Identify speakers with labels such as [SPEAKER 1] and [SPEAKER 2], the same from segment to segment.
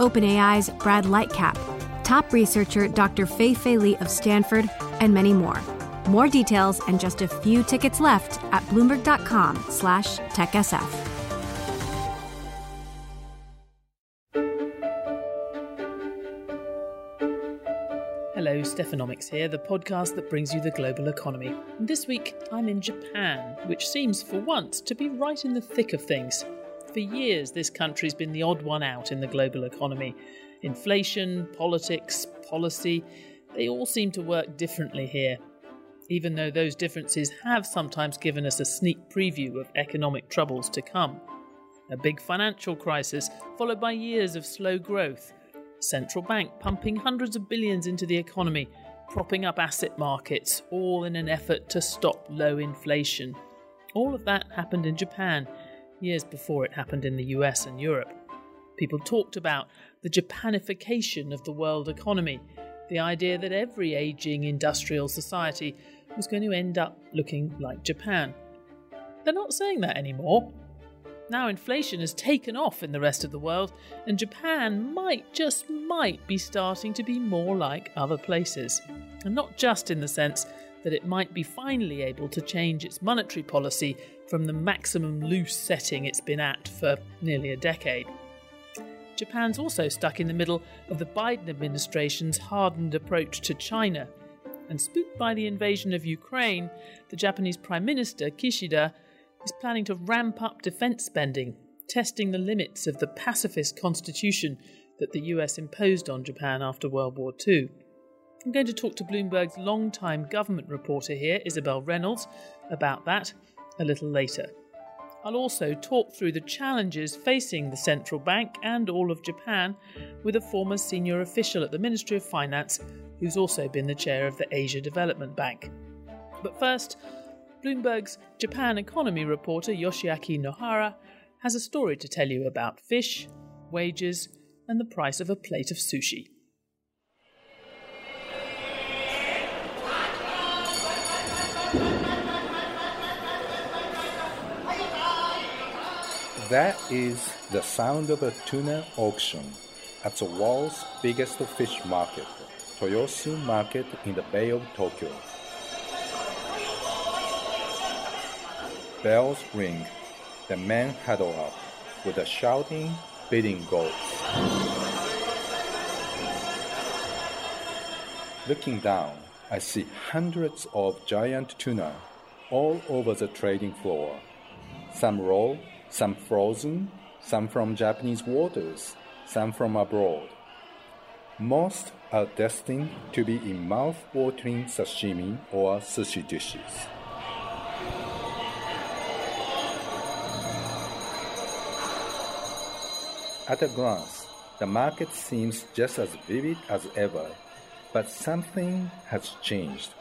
[SPEAKER 1] OpenAI's Brad Lightcap, top researcher Dr. Fei Fei Li of Stanford, and many more. More details and just a few tickets left at bloomberg.com slash techsf.
[SPEAKER 2] Hello, Stephanomics here, the podcast that brings you the global economy. This week, I'm in Japan, which seems for once to be right in the thick of things. For years, this country's been the odd one out in the global economy. Inflation, politics, policy, they all seem to work differently here. Even though those differences have sometimes given us a sneak preview of economic troubles to come. A big financial crisis, followed by years of slow growth. Central bank pumping hundreds of billions into the economy, propping up asset markets, all in an effort to stop low inflation. All of that happened in Japan years before it happened in the US and Europe. People talked about the Japanification of the world economy, the idea that every aging industrial society was going to end up looking like Japan. They're not saying that anymore. Now inflation has taken off in the rest of the world, and Japan might, just might, be starting to be more like other places. And not just in the sense that it might be finally able to change its monetary policy from the maximum loose setting it's been at for nearly a decade. Japan's also stuck in the middle of the Biden administration's hardened approach to China. And spooked by the invasion of Ukraine, the Japanese Prime Minister, Kishida, is planning to ramp up defense spending, testing the limits of the pacifist constitution that the US imposed on Japan after World War II. I'm going to talk to Bloomberg's long-time government reporter here, Isabel Reynolds, about that a little later. I'll also talk through the challenges facing the central bank and all of Japan with a former senior official at the Ministry of Finance who's also been the chair of the Asia Development Bank. But first, Bloomberg's Japan economy reporter Yoshiaki Nohara has a story to tell you about fish, wages, and the price of a plate of sushi.
[SPEAKER 3] That is the sound of a tuna auction at the world's biggest fish market, Toyosu Market in the Bay of Tokyo. Bells ring, the men huddle up with a shouting, bidding goes. Looking down, I see hundreds of giant tuna all over the trading floor. Some raw, some frozen, some from Japanese waters, some from abroad. Most are destined to be in mouth-watering sashimi or sushi dishes. At a glance, the market seems just as vivid as ever, but something has changed,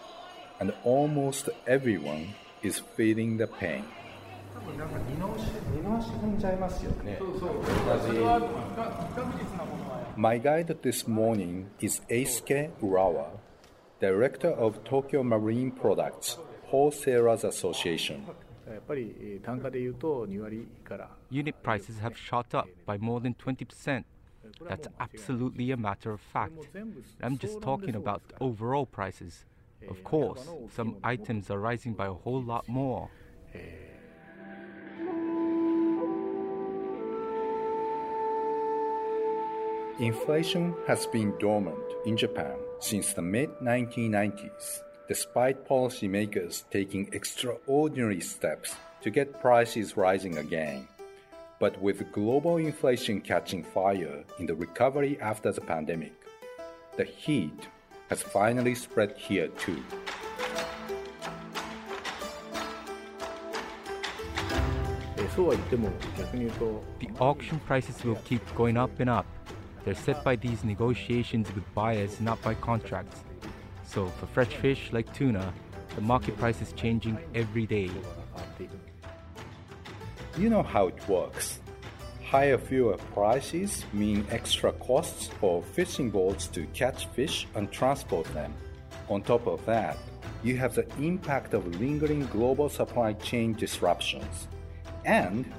[SPEAKER 3] and almost everyone is feeling the pain. My guide this morning is Eisuke Urawa, Director of Tokyo Marine Products Wholesalers Association.
[SPEAKER 4] Unit prices have shot up by more than 20%. That's absolutely a matter of fact. I'm just talking about overall prices. Of course, some items are rising by a whole lot more.
[SPEAKER 3] Eh, Inflation has been dormant in Japan since the mid 1990s, despite policymakers taking extraordinary steps to get prices rising again. But with global inflation catching fire in the recovery after the pandemic, the heat has finally spread here too.
[SPEAKER 4] The auction prices will keep going up and up. They're set by these negotiations with buyers, not by contracts. So, for fresh fish like tuna, the market price is changing every day.
[SPEAKER 3] You know how it works. Higher fuel prices mean extra costs for fishing boats to catch fish and transport them. On top of that, you have the impact of lingering global supply chain disruptions. And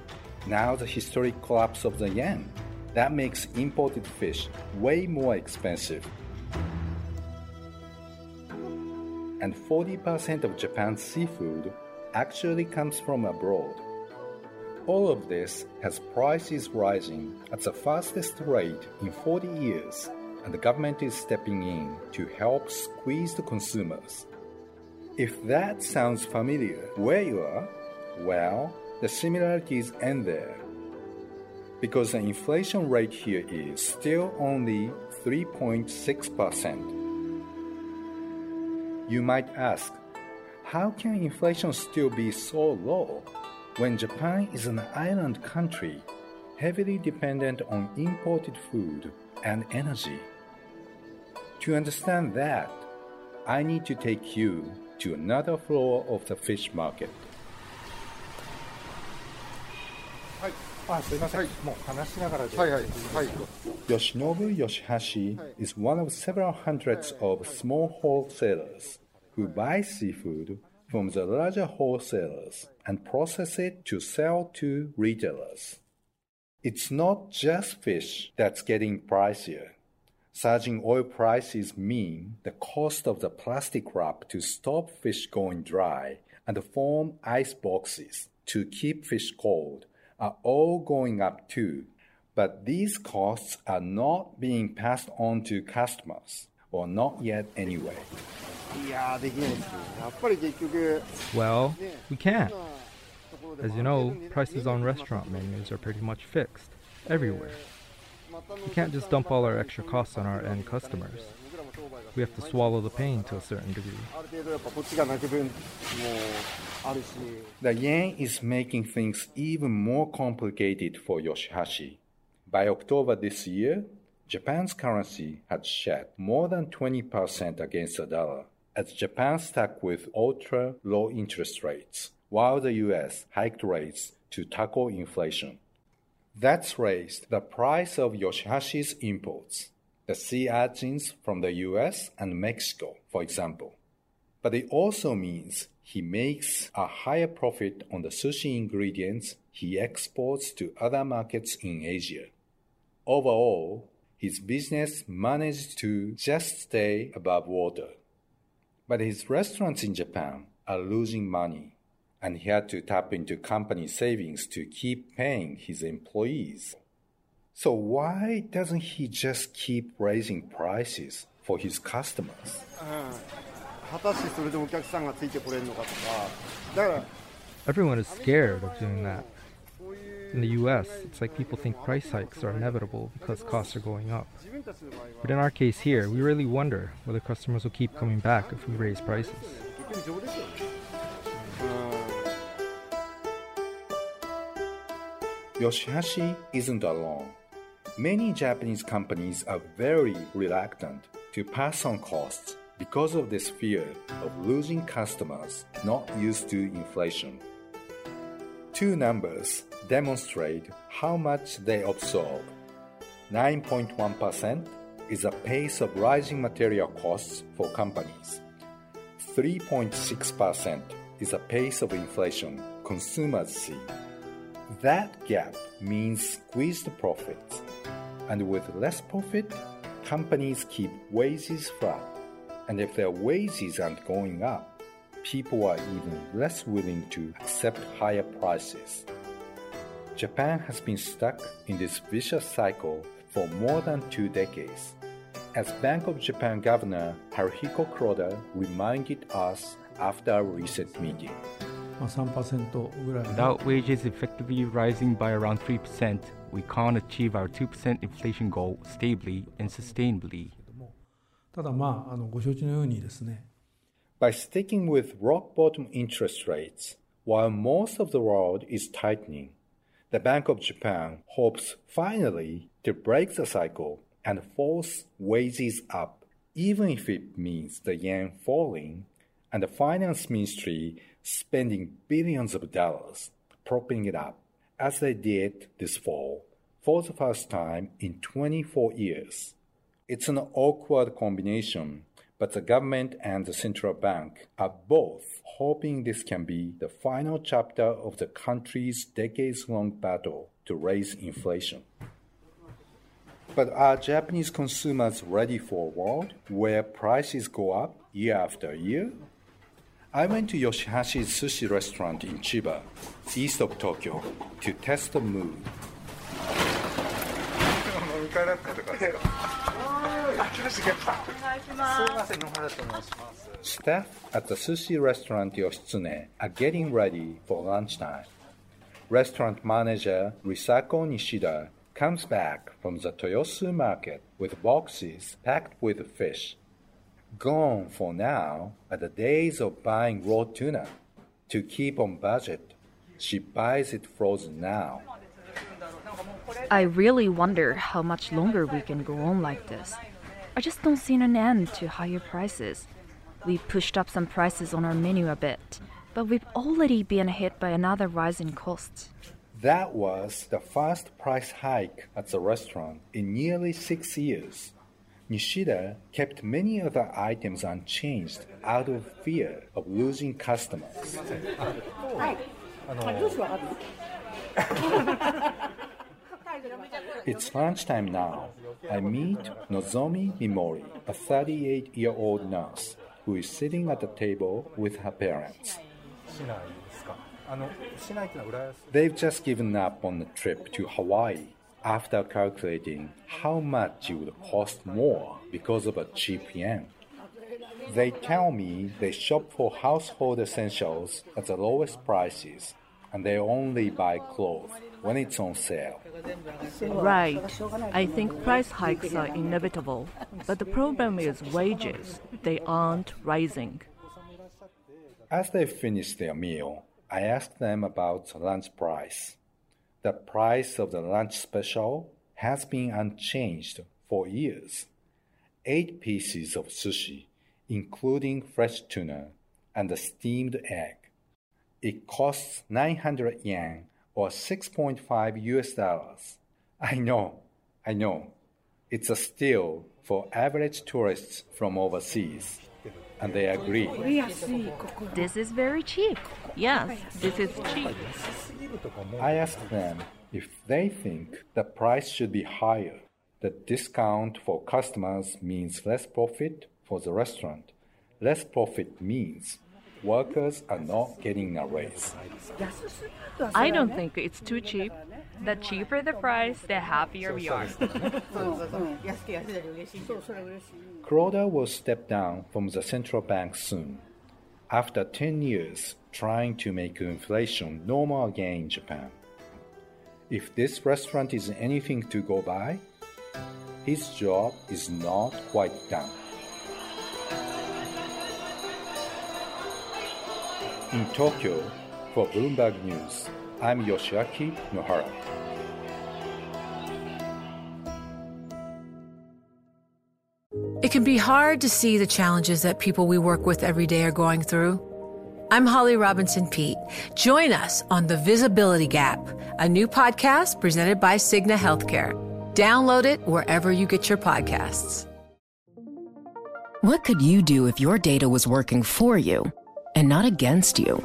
[SPEAKER 3] now the historic collapse of the yen. That makes imported fish way more expensive. And 40% of Japan's seafood actually comes from abroad. All of this has prices rising at the fastest rate in 40 years, and the government is stepping in to help squeeze the consumers. If that sounds familiar where you are, well, the similarities end there. Because the inflation rate here is still only 3.6%. You might ask, how can inflation still be so low when Japan is an island country heavily dependent on imported food and energy? To understand that, I need to take you to another floor of the fish market.
[SPEAKER 5] あすいません、もう話しながらではいはいはい
[SPEAKER 3] Yoshinobu Yoshihashi is one of several hundreds of small wholesalers who buy seafood from the larger wholesalers and process it to sell to retailers. It's not just fish that's getting pricier. Surging oil prices mean the cost of the plastic wrap to stop fish going dry and form ice boxes to keep fish cold are all going up too, but these costs are not being passed on to customers, or not yet anyway.
[SPEAKER 6] Well, we can't. As you know, prices on restaurant menus are pretty much fixed, everywhere. We can't just dump all our extra costs on our end customers. We have to swallow the pain to a certain degree.
[SPEAKER 3] The yen is making things even more complicated for Yoshihashi. By October this year, Japan's currency had shed more than 20% against the dollar, as Japan stuck with ultra low interest rates, while the US hiked rates to tackle inflation. That's raised the price of Yoshihashi's imports, the sea urchins from the US and Mexico, for example. But it also means he makes a higher profit on the sushi ingredients he exports to other markets in Asia. Overall, his business managed to just stay above water. But his restaurants in Japan are losing money, and he had to tap into company savings to keep paying his employees. So why doesn't he just keep raising prices for his customers?
[SPEAKER 5] 果たしてそれでもお客さんがついてこれるのかとかだから
[SPEAKER 6] Everyone is scared of doing that. In the US, it's like people think price hikes are inevitable because costs are going up. But in our case here, we really wonder whether customers will keep coming back if we raise prices.
[SPEAKER 3] Yoshihashi isn't alone. Many Japanese companies are very reluctant to pass on costs because of this fear of losing customers not used to inflation. Two numbers demonstrate how much they absorb. 9.1% is the pace of rising material costs for companies. 3.6% is the pace of inflation consumers see. That gap means squeezed profits. And with less profit, companies keep wages flat and if their wages aren't going up, people are even less willing to accept higher prices. Japan has been stuck in this vicious cycle for more than two decades. As Bank of Japan Governor Haruhiko Kuroda reminded us after a recent meeting.
[SPEAKER 7] まあ、3%ぐらい
[SPEAKER 4] Without wages effectively rising by around 3%, we can't achieve our 2% inflation goal stably and sustainably.
[SPEAKER 7] ただまああのご承知のようにですね
[SPEAKER 3] By sticking with rock bottom interest rates, while most of the world is tightening, the Bank of Japan hopes finally to break the cycle and force wages up, even if it means the yen falling and the finance ministry spending billions of dollars propping it up, as they did this fall for the first time in 24 years. It's an awkward combination, but the government and the central bank are both hoping this can be the final chapter of the country's decades long battle to raise inflation. But are Japanese consumers ready for a world where prices go up year after year? I went to Yoshihashi's sushi restaurant in Chiba, east of Tokyo, to test the mood. Staff at the sushi restaurant Yoshitsune are getting ready for lunchtime. Restaurant manager Risako Nishida comes back from the Toyosu market with boxes packed with fish. Gone for now are the days of buying raw tuna. To keep on budget, she buys it frozen now.
[SPEAKER 8] I really wonder how much longer we can go on like this. I just don't see an end to higher prices. We pushed up some prices on our menu a bit, but we've already been hit by another rise in costs.
[SPEAKER 3] That was the first price hike at the restaurant in nearly six years. Nishida kept many other items unchanged out of fear of losing customers. It's lunchtime now. I meet Nozomi Mimori, a 38 year old nurse who is sitting at the table with her parents. They've just given up on the trip to Hawaii after calculating how much it would cost more because of a cheap yen. They tell me they shop for household essentials at the lowest prices and they only buy clothes when it's on sale.
[SPEAKER 9] Right. I think price hikes are inevitable, but the problem is wages. They aren't rising.
[SPEAKER 3] As they finish their meal, I ask them about lunch price. The price of the lunch special has been unchanged for years. Eight pieces of sushi, including fresh tuna and a steamed egg. It costs 900 yen or 6.5 US dollars. I know, I know. It's a steal for average tourists from overseas. And they agree.
[SPEAKER 9] This is very cheap. Yes, this is cheap.
[SPEAKER 3] I asked them if they think the price should be higher. The discount for customers means less profit for the restaurant. Less profit means workers are not getting a raise.
[SPEAKER 9] I don't think it's too cheap. The cheaper the price, the happier we are.
[SPEAKER 3] Kuroda will step down from the central bank soon. After 10 years trying to make inflation normal again in Japan. If this restaurant is anything to go by, his job is not quite done. In Tokyo, for Bloomberg News, I'm Yoshiaki Nohara.
[SPEAKER 10] It can be hard to see the challenges that people we work with every day are going through. I'm Holly Robinson Peete. Join us on The Visibility Gap, a new podcast presented by Cigna Healthcare. Download it wherever you get your podcasts.
[SPEAKER 11] What could you do if your data was working for you and not against you?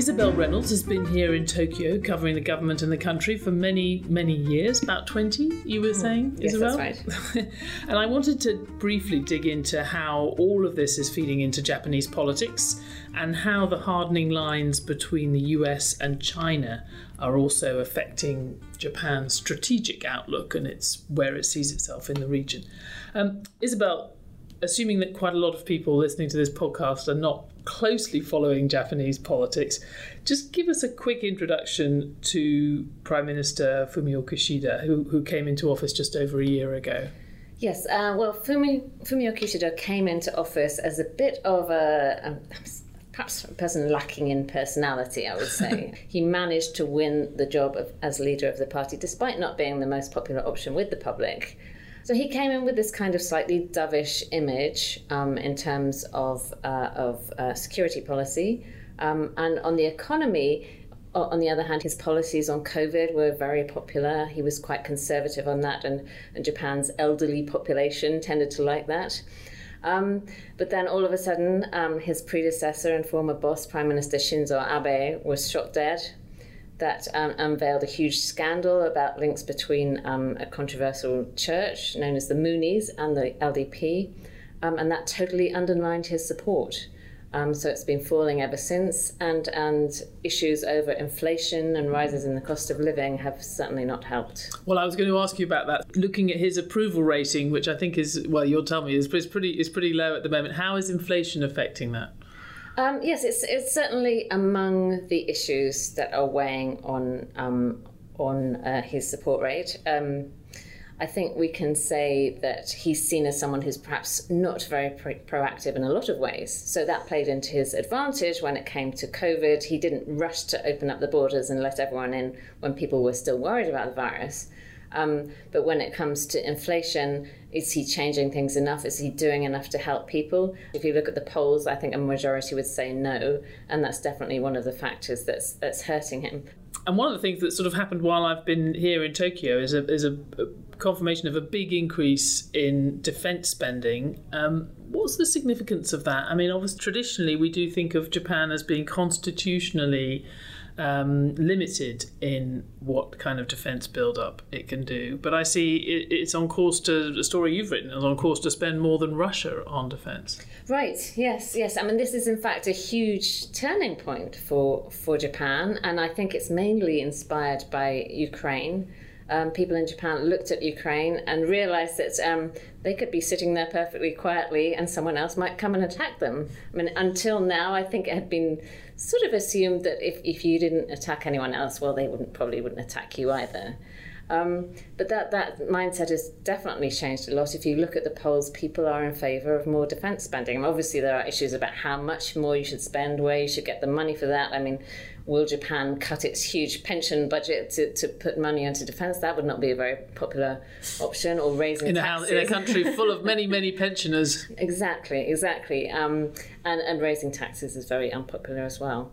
[SPEAKER 2] Isabel Reynolds has been here in Tokyo covering the government and the country for many, many years, about 20, you were saying,
[SPEAKER 12] yes,
[SPEAKER 2] Isabel?
[SPEAKER 12] that's
[SPEAKER 2] right. and I wanted to briefly dig into how all of this is feeding into Japanese politics and how the hardening lines between the US and China are also affecting Japan's strategic outlook and its where it sees itself in the region. Um, Isabel, assuming that quite a lot of people listening to this podcast are not closely following Japanese politics, just give us a quick introduction to Prime Minister Fumio Kishida, who, who came into office just over a year ago.
[SPEAKER 12] Yes, uh, well, Fumi, Fumio Kishida came into office as a bit of a. Um, perhaps a person lacking in personality, I would say. he managed to win the job of, as leader of the party, despite not being the most popular option with the public. So he came in with this kind of slightly dovish image um, in terms of, uh, of uh, security policy. Um, and on the economy, on the other hand, his policies on COVID were very popular. He was quite conservative on that, and, and Japan's elderly population tended to like that. Um, but then all of a sudden, um, his predecessor and former boss, Prime Minister Shinzo Abe, was shot dead that um, unveiled a huge scandal about links between um, a controversial church known as the Moonies and the LDP, um, and that totally undermined his support. Um, so it's been falling ever since, and and issues over inflation and rises in the cost of living have certainly not helped.
[SPEAKER 2] Well, I was going to ask you about that. Looking at his approval rating, which I think is well, you'll tell me is, is pretty is pretty low at the moment. How is inflation affecting that?
[SPEAKER 12] Um, yes, it's, it's certainly among the issues that are weighing on um, on uh, his support rate. Um, I think we can say that he's seen as someone who's perhaps not very pro- proactive in a lot of ways. So that played into his advantage when it came to COVID. He didn't rush to open up the borders and let everyone in when people were still worried about the virus. Um, but when it comes to inflation, is he changing things enough? Is he doing enough to help people? If you look at the polls, I think a majority would say no, and that's definitely one of the factors that's that's hurting him.
[SPEAKER 2] And one of the things that sort of happened while I've been here in Tokyo is a, is a, confirmation of a big increase in defence spending. Um, what's the significance of that? I mean, obviously, traditionally we do think of Japan as being constitutionally um, limited in what kind of defence build-up it can do. But I see it, it's on course to the story you've written is on course to spend more than Russia on defence.
[SPEAKER 12] Right. Yes. Yes. I mean, this is in fact a huge turning point for for Japan, and I think it's mainly inspired by Ukraine. Um, people in Japan looked at Ukraine and realized that um, they could be sitting there perfectly quietly and someone else might come and attack them. I mean, until now, I think it had been sort of assumed that if, if you didn't attack anyone else, well, they wouldn't probably wouldn't attack you either. Um, but that, that mindset has definitely changed a lot. If you look at the polls, people are in favour of more defence spending. And obviously, there are issues about how much more you should spend, where you should get the money for that. I mean, will Japan cut its huge pension budget to, to put money into defence? That would not be a very popular option. Or raising
[SPEAKER 2] in a,
[SPEAKER 12] taxes.
[SPEAKER 2] in a country full of many, many pensioners.
[SPEAKER 12] exactly, exactly. Um, and, and raising taxes is very unpopular as well.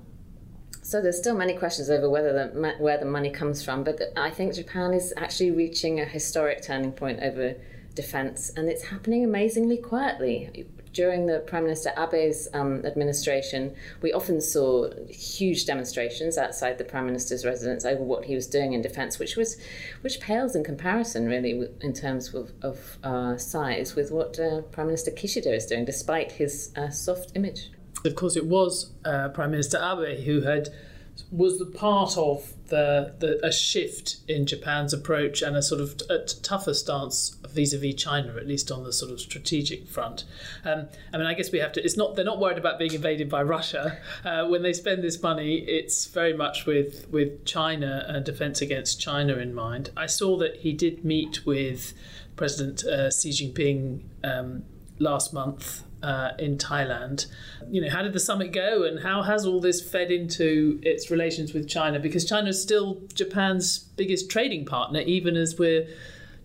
[SPEAKER 12] So there's still many questions over whether the, where the money comes from, but I think Japan is actually reaching a historic turning point over defence, and it's happening amazingly quietly. During the Prime Minister Abe's um, administration, we often saw huge demonstrations outside the Prime Minister's residence over what he was doing in defence, which was, which pales in comparison, really, in terms of, of uh, size, with what uh, Prime Minister Kishida is doing, despite his uh, soft image.
[SPEAKER 2] Of course, it was uh, Prime Minister Abe who had was the part of the, the a shift in Japan's approach and a sort of tougher stance vis-a-vis China, at least on the sort of strategic front. Um, I mean, I guess we have to. It's not they're not worried about being invaded by Russia uh, when they spend this money. It's very much with with China and defence against China in mind. I saw that he did meet with President uh, Xi Jinping um, last month uh, in Thailand. You know, how did the summit go, and how has all this fed into its relations with China? Because China is still Japan's biggest trading partner, even as we're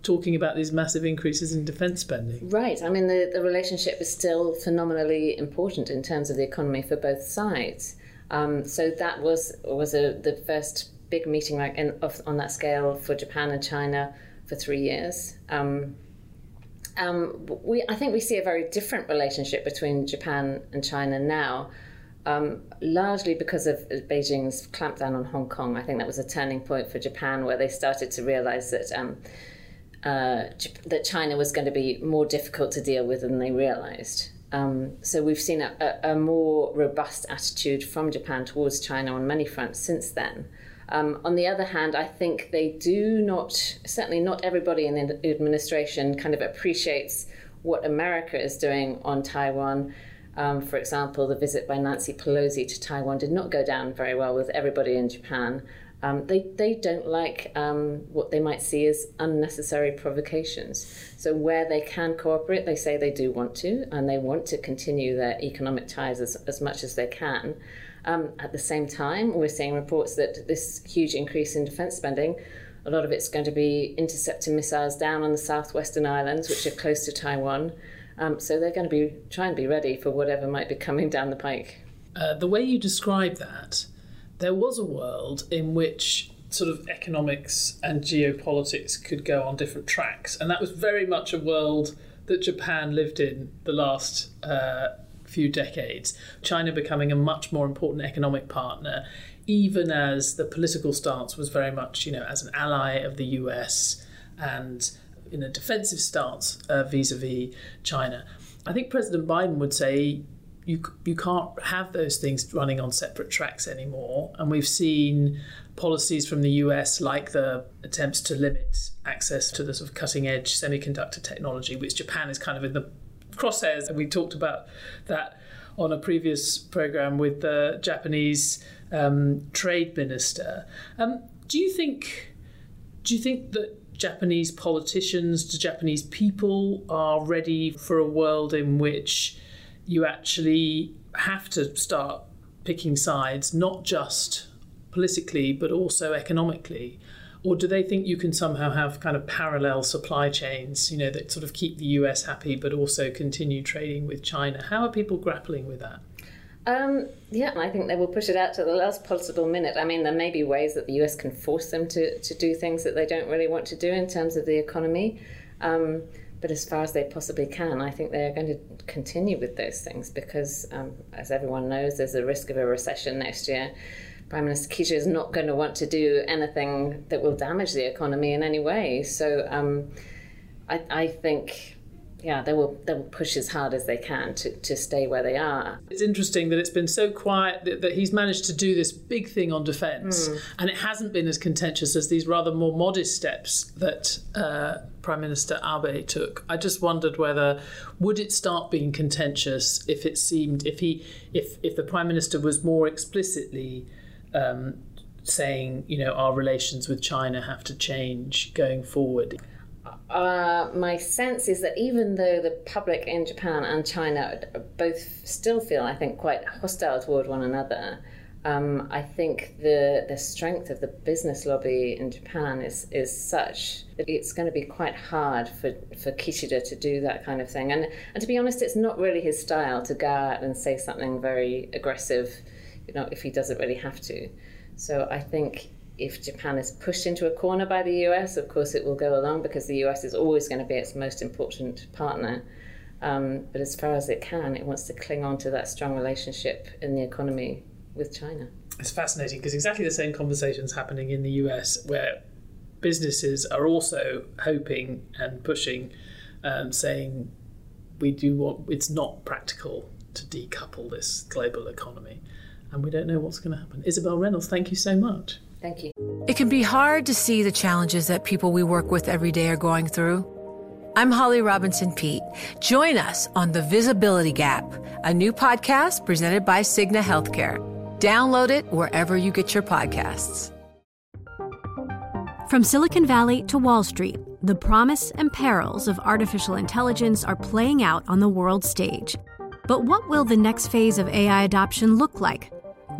[SPEAKER 2] talking about these massive increases in defence spending.
[SPEAKER 12] Right. I mean, the, the relationship is still phenomenally important in terms of the economy for both sides. Um, so that was was a, the first big meeting like in, of, on that scale for Japan and China for three years. Um, um, we, I think we see a very different relationship between Japan and China now, um, largely because of Beijing's clampdown on Hong Kong. I think that was a turning point for Japan where they started to realize that. Um, uh, that China was going to be more difficult to deal with than they realized. Um, so we've seen a, a, a, more robust attitude from Japan towards China on many fronts since then. Um, on the other hand, I think they do not, certainly not everybody in the administration kind of appreciates what America is doing on Taiwan. Um, for example, the visit by Nancy Pelosi to Taiwan did not go down very well with everybody in Japan. Um, they, they don't like um, what they might see as unnecessary provocations. So, where they can cooperate, they say they do want to, and they want to continue their economic ties as, as much as they can. Um, at the same time, we're seeing reports that this huge increase in defence spending, a lot of it's going to be interceptor missiles down on the southwestern islands, which are close to Taiwan. Um, so, they're going to be try and be ready for whatever might be coming down the pike.
[SPEAKER 2] Uh, the way you describe that, there was a world in which sort of economics and geopolitics could go on different tracks, and that was very much a world that Japan lived in the last uh, few decades. China becoming a much more important economic partner, even as the political stance was very much, you know, as an ally of the US and in a defensive stance vis a vis China. I think President Biden would say you you can't have those things running on separate tracks anymore. And we've seen policies from the US like the attempts to limit access to the sort of cutting edge semiconductor technology, which Japan is kind of in the crosshairs. And we talked about that on a previous program with the Japanese um, trade minister. Um, do you think? Do you think that Japanese politicians, the Japanese people, are ready for a world in which you actually have to start picking sides, not just politically, but also economically? Or do they think you can somehow have kind of parallel supply chains, you know, that sort of keep the US happy, but also continue trading with China? How are people grappling with that?
[SPEAKER 12] Um, yeah, I think they will push it out to the last possible minute. I mean, there may be ways that the US can force them to, to do things that they don't really want to do in terms of the economy. Um, but as far as they possibly can, I think they're going to continue with those things because, um, as everyone knows, there's a risk of a recession next year. Prime Minister Kishida is not going to want to do anything that will damage the economy in any way. So um, I, I think yeah, they will they will push as hard as they can to, to stay where they are.
[SPEAKER 2] It's interesting that it's been so quiet that, that he's managed to do this big thing on defence, mm. and it hasn't been as contentious as these rather more modest steps that uh, Prime Minister Abe took. I just wondered whether would it start being contentious if it seemed if he if if the Prime Minister was more explicitly. Um, saying, you know, our relations with China have to change going forward.
[SPEAKER 12] Uh, my sense is that even though the public in Japan and China both still feel, I think, quite hostile toward one another, um, I think the the strength of the business lobby in Japan is is such that it's going to be quite hard for, for Kishida to do that kind of thing. And and to be honest, it's not really his style to go out and say something very aggressive, you know, if he doesn't really have to. So I think if Japan is pushed into a corner by the US, of course it will go along because the US is always going to be its most important partner. Um, but as far as it can, it wants to cling on to that strong relationship in the economy with China.
[SPEAKER 2] It's fascinating because exactly the same conversations happening in the US where businesses are also hoping and pushing, um, saying we do what it's not practical to decouple this global economy, and we don't know what's going to happen. Isabel Reynolds, thank you so much.
[SPEAKER 12] Thank you.
[SPEAKER 10] It can be hard to see the challenges that people we work with every day are going through. I'm Holly Robinson Peete. Join us on The Visibility Gap, a new podcast presented by Cigna Healthcare. Download it wherever you get your podcasts.
[SPEAKER 1] From Silicon Valley to Wall Street, the promise and perils of artificial intelligence are playing out on the world stage. But what will the next phase of AI adoption look like?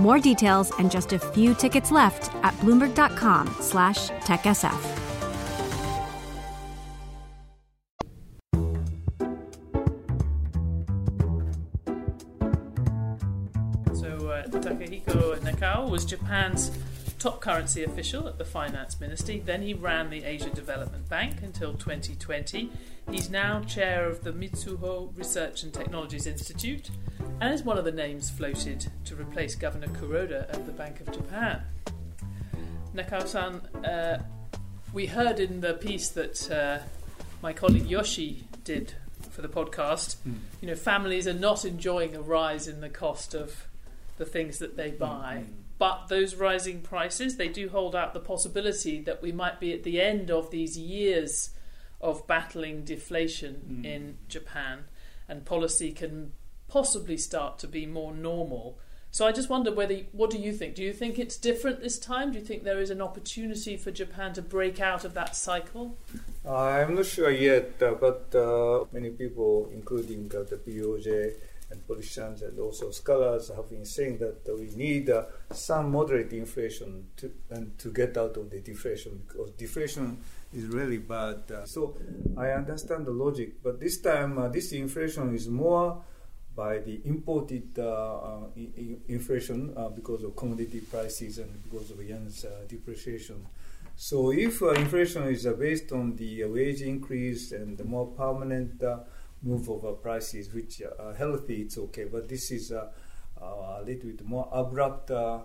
[SPEAKER 1] More details and just a few tickets left at bloomberg.com slash techsf.
[SPEAKER 2] So uh, Takehiko Nakao was Japan's top currency official at the finance ministry. Then he ran the Asia Development Bank until 2020. He's now chair of the Mizuho Research and Technologies Institute and is one of the names floated to replace Governor Kuroda at the Bank of Japan. Nakao-san, uh, we heard in the piece that uh, my colleague Yoshi did for the podcast,
[SPEAKER 13] Mm.
[SPEAKER 2] you know, families are not enjoying a rise in the cost of the things that they buy. But those rising prices, they do hold out the possibility that we might be at the end of these years of battling deflation
[SPEAKER 13] Mm.
[SPEAKER 2] in Japan, and policy can possibly start to be more normal. So I just wonder whether, what do you think? Do you think it's different this time? Do you think there is an opportunity for Japan to break out of that cycle?
[SPEAKER 13] I'm not sure yet, uh, but uh, many people, including uh, the BOJ and politicians and also scholars, have been saying that we need uh, some moderate inflation to and to get out of the deflation because deflation is really bad. Uh, so I understand the logic, but this time this inflation is more by the imported uh, uh, inflation uh, because of commodity prices and because of yen's uh, depreciation. So if uh, inflation is uh, based on the uh, wage increase and the more permanent uh, move of prices, which are healthy, it's okay. But this is uh, uh, a little bit more abrupt. Uh,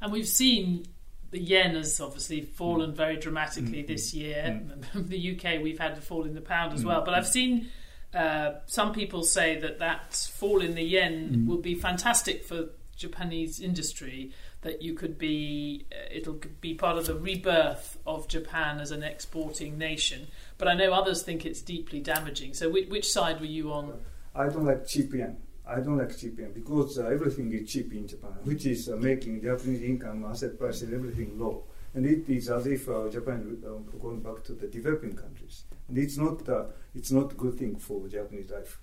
[SPEAKER 2] And we've seen the yen has obviously fallen very dramatically this year. the UK, we've had a fall in the pound as
[SPEAKER 13] Mm,
[SPEAKER 2] well. But
[SPEAKER 13] mm.
[SPEAKER 2] I've seen uh, some people say that that fall in the yen
[SPEAKER 13] Mm.
[SPEAKER 2] will be fantastic for Japanese industry. That you could be, uh, it'll be part of the rebirth of Japan as an exporting nation. But I know others think it's deeply damaging. So, which, which side were you on?
[SPEAKER 13] I don't like cheap yen. I don't like cheap yen because uh, everything is cheap in Japan, which is uh, making Japanese income, asset prices, everything low. And it is as if uh, Japan uh, going back to the developing countries. And it's not, uh, it's not a good thing for Japanese life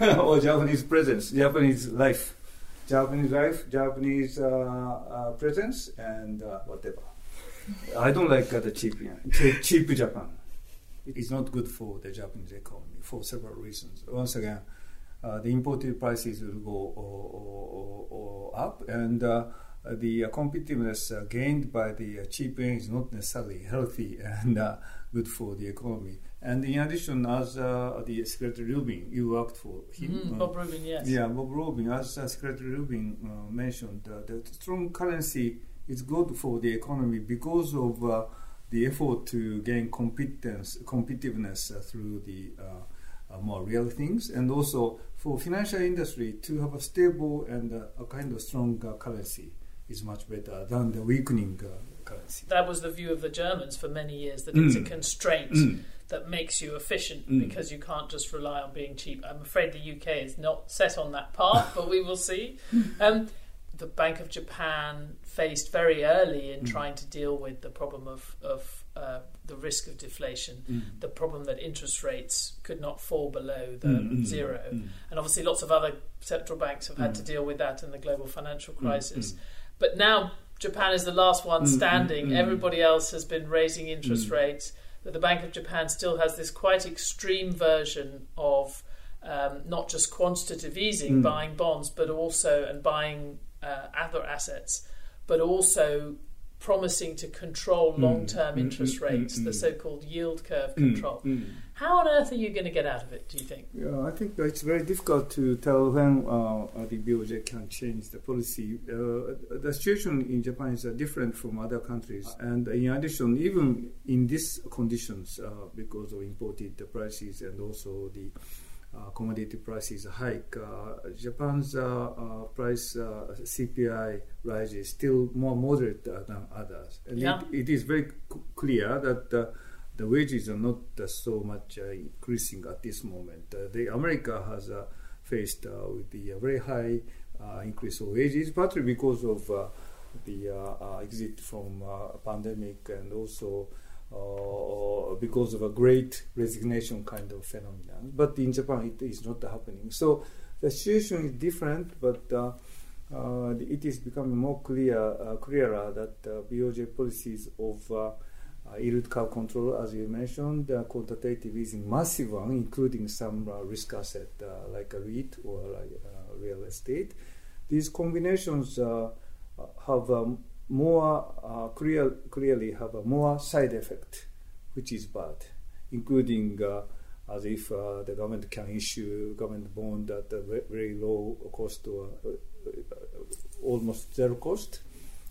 [SPEAKER 13] or Japanese presence, Japanese life. Japanese life, Japanese uh, uh, presence, and uh, whatever. I don't like uh, the cheap cheap, Japan. It's not good for the Japanese economy for several reasons. Once again, uh, the imported prices will go or, or, or, up, and uh, the uh, competitiveness gained by the cheap yen is not necessarily healthy and good for the economy. And in addition, as uh, the Secretary Rubin, you worked for him.
[SPEAKER 2] Mm,
[SPEAKER 13] uh,
[SPEAKER 2] Bob Rubin, yes.
[SPEAKER 13] Yeah, Bob Rubin, as uh, Secretary Rubin uh, mentioned, uh, the strong currency is good for the economy because of uh, the effort to gain competence, competitiveness uh, through the uh, uh, more real things, and also for financial industry to have a stable and uh, a kind of strong uh, currency is much better than the weakening uh, currency.
[SPEAKER 2] That was the view of the Germans for many years that it's a
[SPEAKER 13] Mm.
[SPEAKER 2] constraint
[SPEAKER 13] Mm.
[SPEAKER 2] That makes you efficient
[SPEAKER 13] Mm.
[SPEAKER 2] because you can't just rely on being cheap. I'm afraid the UK is not set on that path, but we will see. Um, the Bank of Japan faced very early in
[SPEAKER 13] Mm.
[SPEAKER 2] trying to deal with the problem of, of uh, the risk of deflation,
[SPEAKER 13] Mm.
[SPEAKER 2] the problem that interest rates could not fall below the
[SPEAKER 13] Mm, mm,
[SPEAKER 2] zero.
[SPEAKER 13] mm.
[SPEAKER 2] And obviously, lots of other central banks have had
[SPEAKER 13] Mm.
[SPEAKER 2] to deal with that in the global financial
[SPEAKER 13] Mm,
[SPEAKER 2] crisis.
[SPEAKER 13] mm.
[SPEAKER 2] But now Japan is the last one
[SPEAKER 13] Mm, mm,
[SPEAKER 2] standing.
[SPEAKER 13] mm.
[SPEAKER 2] Everybody else has been raising interest
[SPEAKER 13] Mm.
[SPEAKER 2] rates. But the Bank of Japan still has this quite extreme version of um, not just quantitative easing,
[SPEAKER 13] Mm.
[SPEAKER 2] buying bonds, but also and buying uh, other assets, but also promising to control
[SPEAKER 13] Mm,
[SPEAKER 2] long-term
[SPEAKER 13] mm,
[SPEAKER 2] interest
[SPEAKER 13] mm,
[SPEAKER 2] rates, the
[SPEAKER 13] mm.
[SPEAKER 2] so-called yield curve control. How on earth are you going to get out of it? Do you think?
[SPEAKER 13] Yeah, I think it's very difficult to tell when uh, the BOJ can change the policy. Uh, the situation in Japan is uh, different from other countries, and in addition, even in these conditions, uh, because of imported prices and also the uh, commodity prices hike, uh, Japan's price uh, CPI rise is still more moderate uh, than others, and
[SPEAKER 2] Yeah.
[SPEAKER 13] it, it is very c- clear that. The wages are not uh, so much uh, increasing at this moment. Uh, the America has faced with the very high increase of wages, partly because of the exit from pandemic and also uh, because of a great resignation kind of phenomenon. But in Japan, it is not happening. So the situation is different, but uh, uh, it is becoming more clear, clearer that BOJ policies of yield curve control, as you mentioned, uh, quantitative easing, massive one, including some uh, risk asset uh, like a REIT or like, real estate. These combinations have um, more clear, clearly have a more side effect, which is bad, including as if uh, the government can issue government bond at a very low cost or uh, almost zero cost.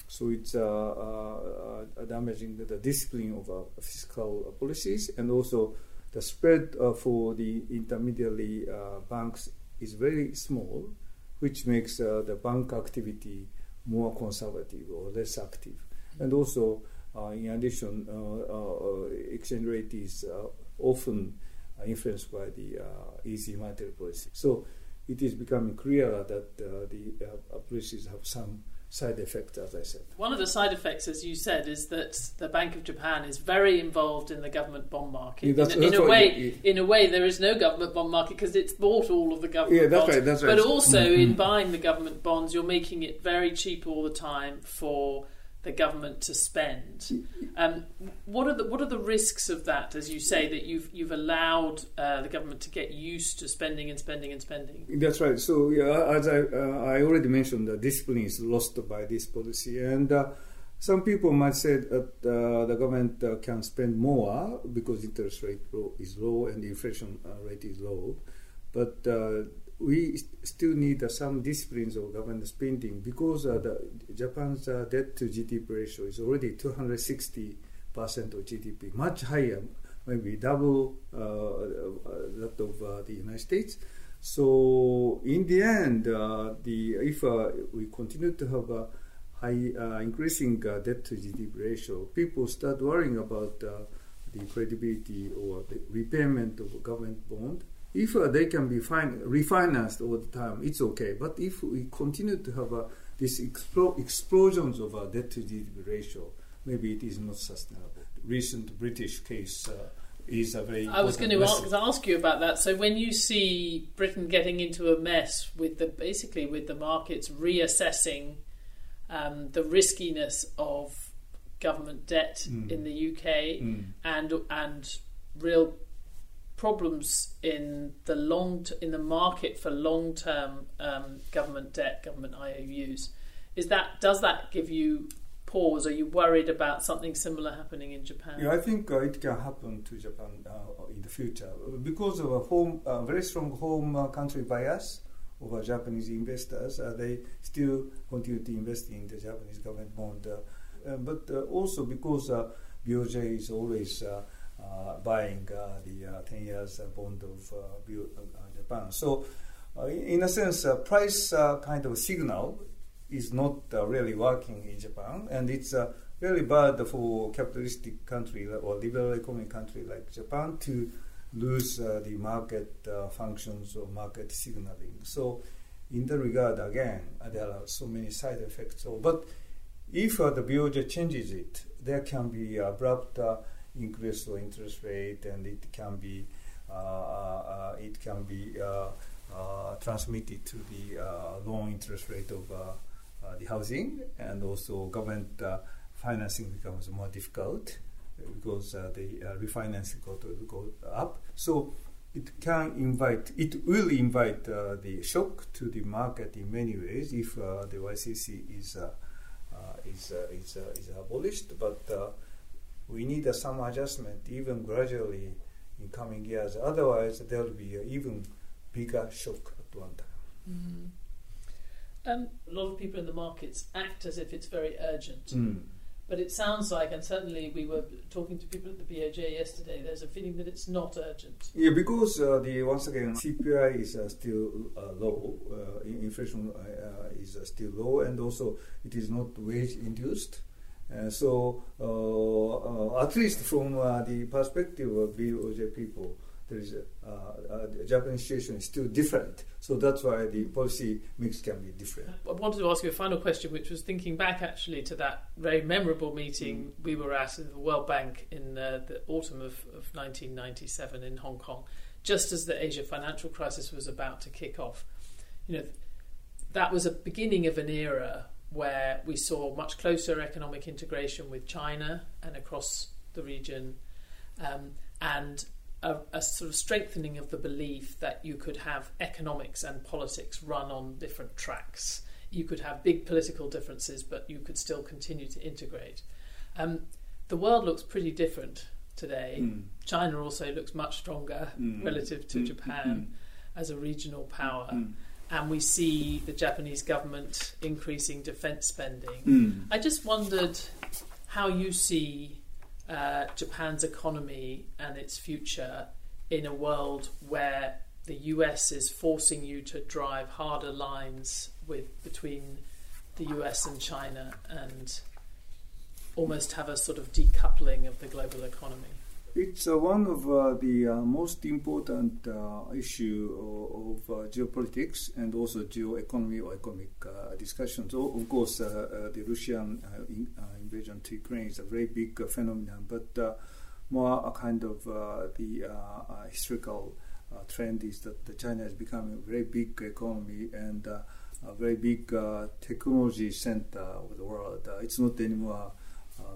[SPEAKER 13] So it's uh, uh, damaging the discipline of uh, fiscal policies, and also the spread for the intermediary banks is very small, which makes the bank activity more conservative or less active. And also, in addition, exchange rate is often influenced by the easy monetary policy. So it is becoming clearer that uh, the uh, policies have some side effect, as I said.
[SPEAKER 2] One of the side effects, as you said, is that the Bank of Japan is very involved in the government bond market.
[SPEAKER 13] Yeah,
[SPEAKER 2] in, in a way, in a way, there is no government bond market because it's bought all of the government
[SPEAKER 13] yeah, that's
[SPEAKER 2] bonds.
[SPEAKER 13] Right, that's right.
[SPEAKER 2] But also,
[SPEAKER 13] mm-hmm.
[SPEAKER 2] in buying the government bonds, you're making it very cheap all the time for the government to spend. Um, what are the what are the risks of that? As you say, that you've you've allowed uh, the government to get used to spending and spending and spending.
[SPEAKER 13] That's right. So yeah, as I uh, I already mentioned, the discipline is lost by this policy, and uh, some people might say that uh, the government uh, can spend more because interest rate is low and the inflation uh, rate is low, but we still need uh, some disciplines of government spending because uh, the Japan's uh, debt to GDP ratio is already 260 percent of GDP, much higher, maybe double uh, uh, that of uh, the United States. So in the end, the if we continue to have a high increasing debt to GDP ratio, people start worrying about the credibility or the repayment of government bond if uh, they can be fin- refinanced all the time, it's okay. But if we continue to have uh, these explo- explosions of uh, debt to GDP ratio, maybe it is not sustainable. Recent British case uh, is a very.
[SPEAKER 2] I was going to
[SPEAKER 13] ask,
[SPEAKER 2] ask, you about that. So when you see Britain getting into a mess with the basically with the markets reassessing um, the riskiness of government debt mm. in the UK mm. and and real problems in the long t- in the market for long term um, government debt, government IOUs. Is that does that give you pause? Are you worried about something similar happening in Japan?
[SPEAKER 13] Yeah, I think uh, it can happen to Japan uh, in the future because of a home, uh, very strong home uh, country bias of Japanese investors. Uh, they still continue to invest in the Japanese government bond, uh, but also because BOJ is always Uh, buying uh, the uh, 10 years bond of uh, uh, Japan. So, in a sense, price kind of signal is not really working in Japan, and it's really bad for capitalistic country or liberal economy country like Japan to lose uh, the market uh, functions or market signaling. So, in that regard, again, uh, there are so many side effects. So, but if the BOJ changes it, there can be abrupt increase the interest rate, and it can be uh, uh, it can be uh, transmitted to the loan interest rate of the housing, and also government financing becomes more difficult because the refinancing got to go up. So it can invite, it will invite uh, the shock to the market in many ways if uh, the YCC is uh, is is, is abolished. But we need uh, some adjustment even gradually in coming years. Otherwise, there will be an even bigger shock at one time.
[SPEAKER 2] Mm-hmm. Um, a lot of people in the markets act as if it's very urgent. Mm. But it sounds like, and certainly we were talking to people at the BOJ yesterday, there's a feeling that it's not urgent.
[SPEAKER 13] Yeah, because uh, the once again, CPI is uh, still uh, low, uh, inflation uh, is uh, still low, and also it is not wage induced. Uh, so, uh, uh, at least from the perspective of BOJ people, there is a, uh, the Japanese situation is still different. So that's why the policy mix can be different.
[SPEAKER 2] I wanted to ask you a final question, which was thinking back actually to that very memorable meeting mm. we were at in the World Bank in uh, the autumn of, of 1997 in Hong Kong, just as the Asia financial crisis was about to kick off. You know, that was a beginning of an era where we saw much closer economic integration with China and across the region. Um, and a, a, sort of strengthening of the belief that you could have economics and politics run on different tracks. You could have big political differences, but you could still continue to integrate. Um, the world looks pretty different today. Mm. China also looks much stronger mm. relative to mm. Japan as a regional power. And we see the Japanese government increasing defense spending. I just wondered how you see uh, Japan's economy and its future in a world where the US is forcing you to drive harder lines with between the US and China and almost have a sort of decoupling of the global economy.
[SPEAKER 13] It's uh, one of uh, the uh, most important uh, issue of, of uh, geopolitics and also geoeconomy or economic uh, discussions. of course, uh, uh, the Russian uh, in, invasion to Ukraine is a very big phenomenon, but more a kind of the historical trend is that China is becoming a very big economy and a very big technology center of the world. it's not anymore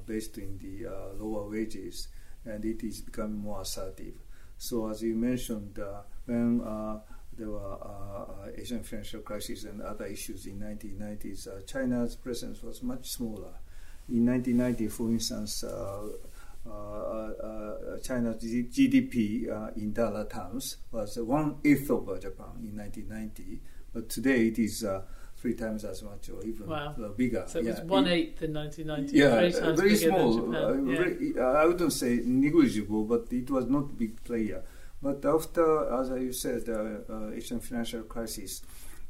[SPEAKER 13] based in the lower wages and it is becoming more assertive. So as you mentioned, uh, when uh, there were uh, Asian financial crisis and other issues in 1990s, China's presence was much smaller. In 1990, for instance, uh, uh, China's GDP uh, in dollar terms was one eighth of Japan in 1990, but today it is three times as much or even wow. bigger.
[SPEAKER 2] So it was yeah. one eighth in 1990.
[SPEAKER 13] Yeah, very small. Uh, yeah. very, I wouldn't say negligible, but it was not a big player. But after, as you said, uh, uh, Asian financial crisis,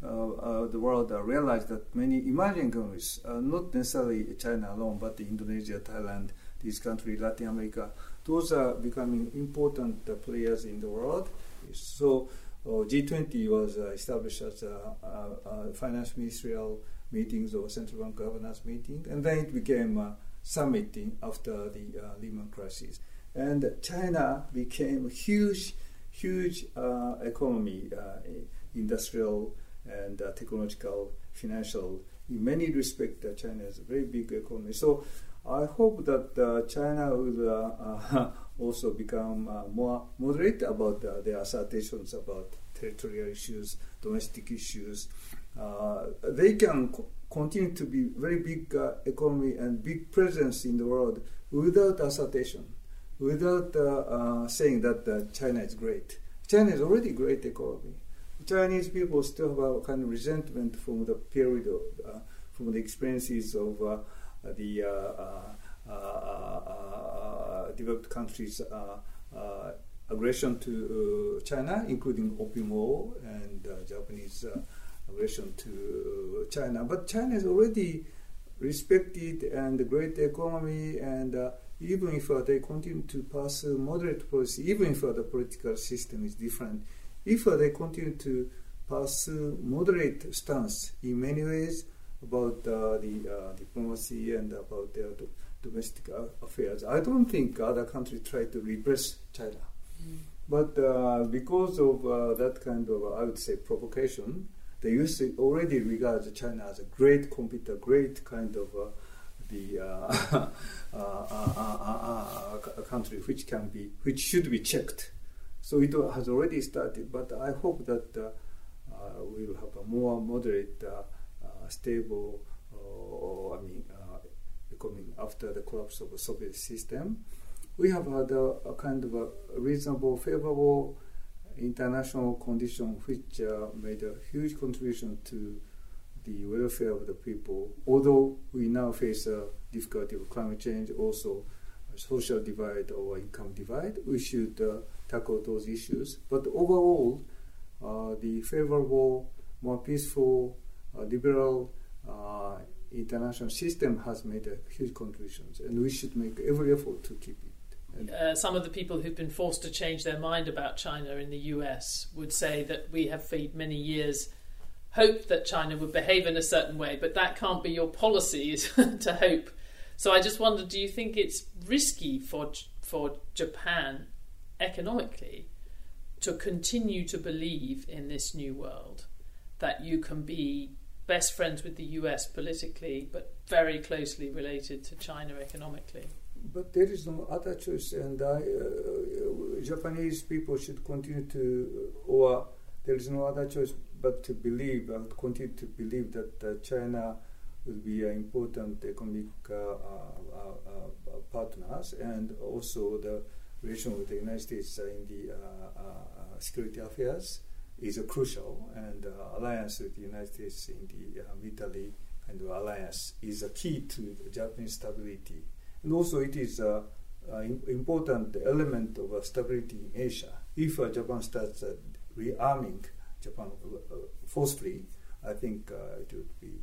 [SPEAKER 13] uh, uh, the world uh, realized that many emerging economies, not necessarily China alone, but Indonesia, Thailand, these countries, Latin America, those are becoming important players in the world. So G20 was uh, established as a, finance ministerial meetings or central bank governors meeting, and then it became a summit after the uh, Lehman crisis. And China became a huge, huge uh, economy, uh, industrial and uh, technological, financial. In many respects, uh, China is a very big economy. So I hope that China will also become uh, more moderate about uh, their assertions about territorial issues, domestic issues. Uh, they can co- continue to be very big uh, economy and big presence in the world without assertion, without uh, uh, saying that China is great. China is already great economy. Chinese people still have a kind of resentment from the period of, from the experiences of the developed countries' uh, uh, aggression to uh, China, including Opium War and Japanese aggression to China. But China is already respected and great economy, and uh, even if uh, they continue to pursue moderate policy, even if uh, the political system is different, if they continue to pursue moderate stance in many ways about the diplomacy and about their domestic affairs. I don't think other countries try to repress China. Mm. But uh, because of uh, that kind of, I would say, provocation, they used to already regard China as a great competitor, great kind of uh, the uh, uh, uh, country which can be, which should be checked. So it has already started, but I hope that we will have a more moderate, stable, I mean, coming after the collapse of the Soviet system, we have had a, a kind of a reasonable, favorable international condition which uh, made a huge contribution to the welfare of the people. Although we now face a difficulty of climate change, also social divide or income divide, we should uh, tackle those issues. But overall, uh, the favorable, more peaceful, uh, liberal uh, international system has made huge contributions, and we should make every effort to keep it.
[SPEAKER 2] uh, some of the people who've been forced to change their mind about China in the US would say that we have for many years hoped that China would behave in a certain way, but that can't be your policy to hope. So I just wondered, do you think it's risky for for Japan economically to continue to believe in this new world that you can be best friends with the US politically, but very closely related to China economically?
[SPEAKER 13] But there is no other choice, and I, uh, Japanese people should continue to, or there is no other choice but to believe and continue to believe that uh, China will be an important economic uh, uh, uh, and also the relation with the United States in the security affairs is crucial, and alliance with the United States in the military kind of alliance is a key to Japanese stability and also, it is an important element of stability in Asia. If uh, Japan starts uh, rearming Japan uh, forcefully, I think it would be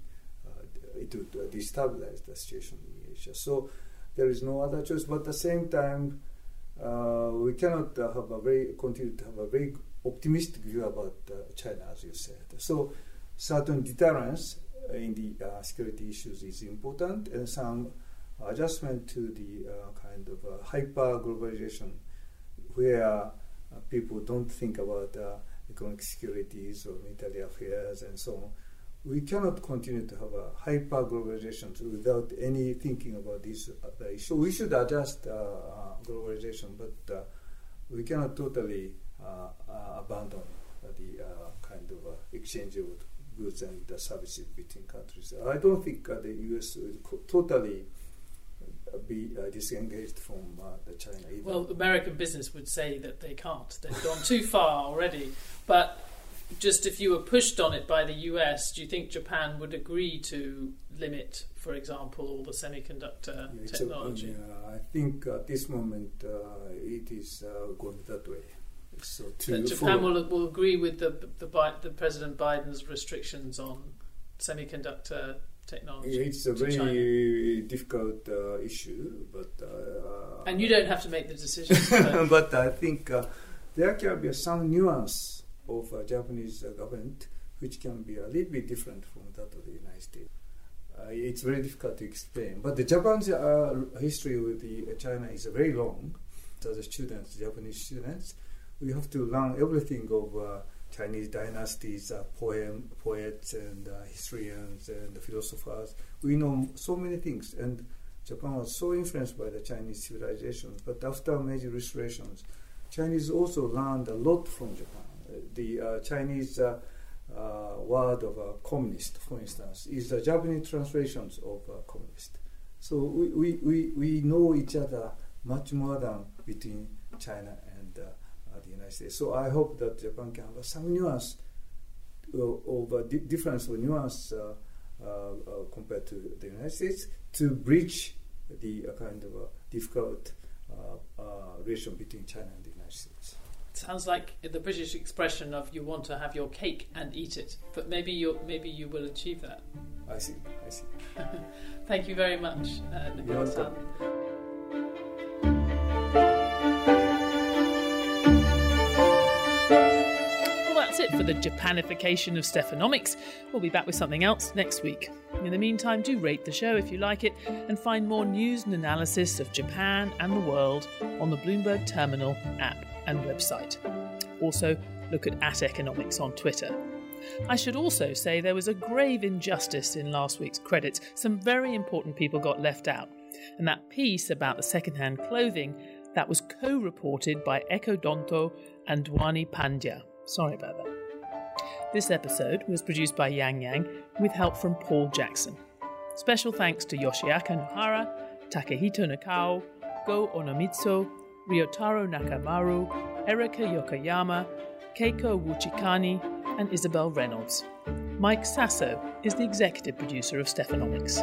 [SPEAKER 13] it would destabilize the situation in Asia. So there is no other choice. But at the same time, uh, we cannot uh, have a very continue to have a very optimistic view about uh, China, as you said. So certain deterrence in the security issues is important, and some adjustment to the uh, kind of uh, hyper globalization where uh, people don't think about economic securities or military affairs and so on. We cannot continue to have a hyper globalization without any thinking about this other issue. We should adjust globalization, but we cannot totally abandon the kind of exchange of goods and the services between countries. I don't think the U.S. will totally be uh, disengaged from uh, the China either.
[SPEAKER 2] Well, American business would say that they can't. They've gone too far already. But just if you were pushed on it by the US, do you think Japan would agree to limit, for example, all the semiconductor yeah, technology?
[SPEAKER 13] A, I think at this moment uh, it is uh, going that way.
[SPEAKER 2] So Japan will, will agree with the, the, the President Biden's restrictions on semiconductor technology.
[SPEAKER 13] It's a very
[SPEAKER 2] China.
[SPEAKER 13] difficult uh, issue, but uh,
[SPEAKER 2] and you don't have to make the decision.
[SPEAKER 13] But, but I think uh, there can be some nuance of Japanese government which can be a little bit different from that of the United States. Uh, it's very difficult to explain. But the Japan's uh, history with the, China is very long. As the students, Japanese students, we have to learn everything of uh, Chinese dynasties, uh, poem, poets, and uh, historians and philosophers. We know so many things, and Japan was so influenced by the Chinese civilization. But after Meiji restorations, Chinese also learned a lot from Japan. The uh, Chinese uh, uh, word of a communist, for instance, is the Japanese translations of communist. So we, we, we, we know each other much more than between China So I hope that Japan can have some nuance of a di- difference of nuance uh, uh, uh, compared to the United States to bridge the kind of difficult relation between China and the United States.
[SPEAKER 2] Sounds like the British expression of "you want to have your cake and eat it," but maybe you maybe you will achieve that.
[SPEAKER 13] I see. I see.
[SPEAKER 2] Thank you very much, uh, that's it for the Japanification of Stephanomics. We'll be back with something else next week. In the meantime, do rate the show if you like it and find more news and analysis of Japan and the world on the Bloomberg Terminal app and website. Also, look at at economics on Twitter. I should also say there was a grave injustice in last week's credits. Some very important people got left out. And that piece about the second-hand clothing that was co-reported by Ekodonto and Dhwani Pandya. Sorry about that. This episode was produced by Yang Yang with help from Paul Jackson. Special thanks to Yoshiaki Nohara, Takehito Nakao, Go Onomitsu, Ryotaro Nakamaru, Erika Yokoyama, Keiko Ujikane, and Isabel Reynolds. Mike Sasso is the executive producer of Stephanomics.